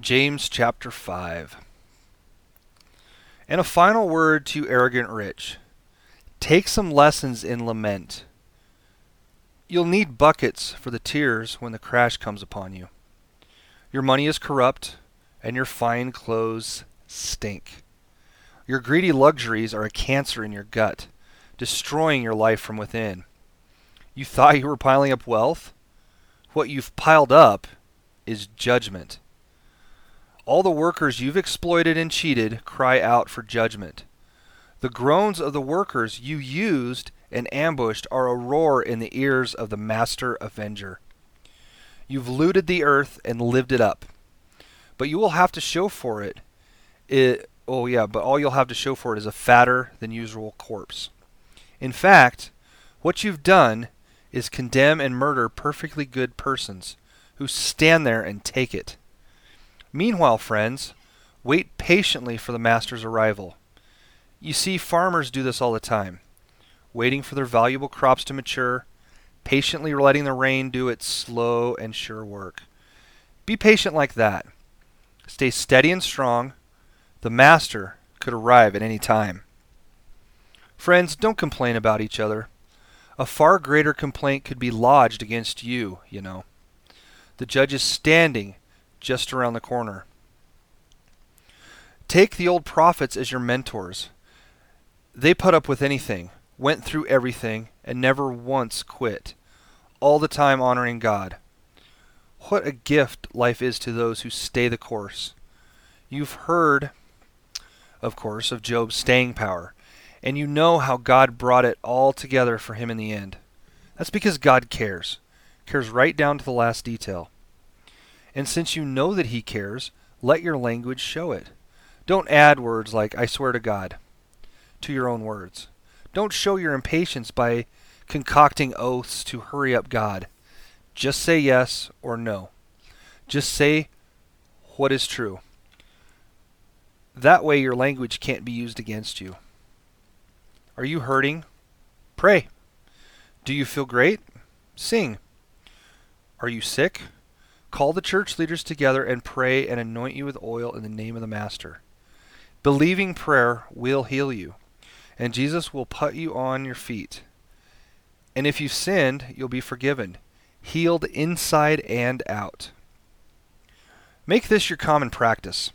James chapter 5. And a final word to arrogant rich. Take some lessons in lament. You'll need buckets for the tears when the crash comes upon you. Your money is corrupt, and your fine clothes stink. Your greedy luxuries are a cancer in your gut, destroying your life from within. You thought you were piling up wealth? What you've piled up is judgment. All the workers you've exploited and cheated cry out for judgment. The groans of the workers you used and ambushed are a roar in the ears of the master avenger. You've looted the earth and lived it up. But you will have to show for it. It oh yeah, but all you'll have to show for it is a fatter than usual corpse. In fact, what you've done is condemn and murder perfectly good persons who stand there and take it. Meanwhile, friends, wait patiently for the master's arrival. You see, farmers do this all the time, waiting for their valuable crops to mature, patiently letting the rain do its slow and sure work. Be patient like that. Stay steady and strong. The master could arrive at any time. Friends, don't complain about each other. A far greater complaint could be lodged against you, you know. The judge is standing just around the corner. Take the old prophets as your mentors. They put up with anything, went through everything, and never once quit, all the time honoring God. What a gift life is to those who stay the course. You've heard, of course, of Job's staying power, and you know how God brought it all together for him in the end. That's because God cares, cares right down to the last detail. And since you know that He cares, let your language show it. Don't add words like, I swear to God, to your own words. Don't show your impatience by concocting oaths to hurry up God. Just say yes or no. Just say what is true. That way, your language can't be used against you. Are you hurting? Pray. Do you feel great? Sing. Are you sick? Call the church leaders together and pray and anoint you with oil in the name of the Master. Believing prayer will heal you, and Jesus will put you on your feet. And if you've sinned, you'll be forgiven, healed inside and out. Make this your common practice.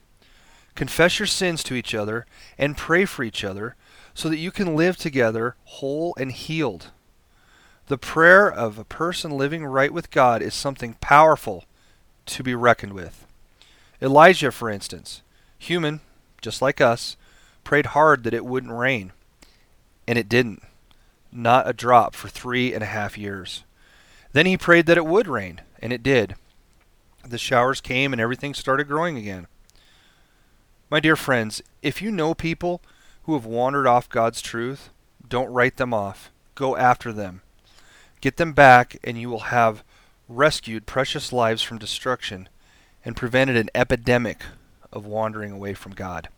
Confess your sins to each other and pray for each other so that you can live together whole and healed. The prayer of a person living right with God is something powerful to be reckoned with. Elijah, for instance, human, just like us, prayed hard that it wouldn't rain. And it didn't. Not a drop for three and a half years. Then he prayed that it would rain, and it did. The showers came and everything started growing again. My dear friends, if you know people who have wandered off God's truth, don't write them off. Go after them. Get them back, and you will have rescued precious lives from destruction, and prevented an epidemic of wandering away from God.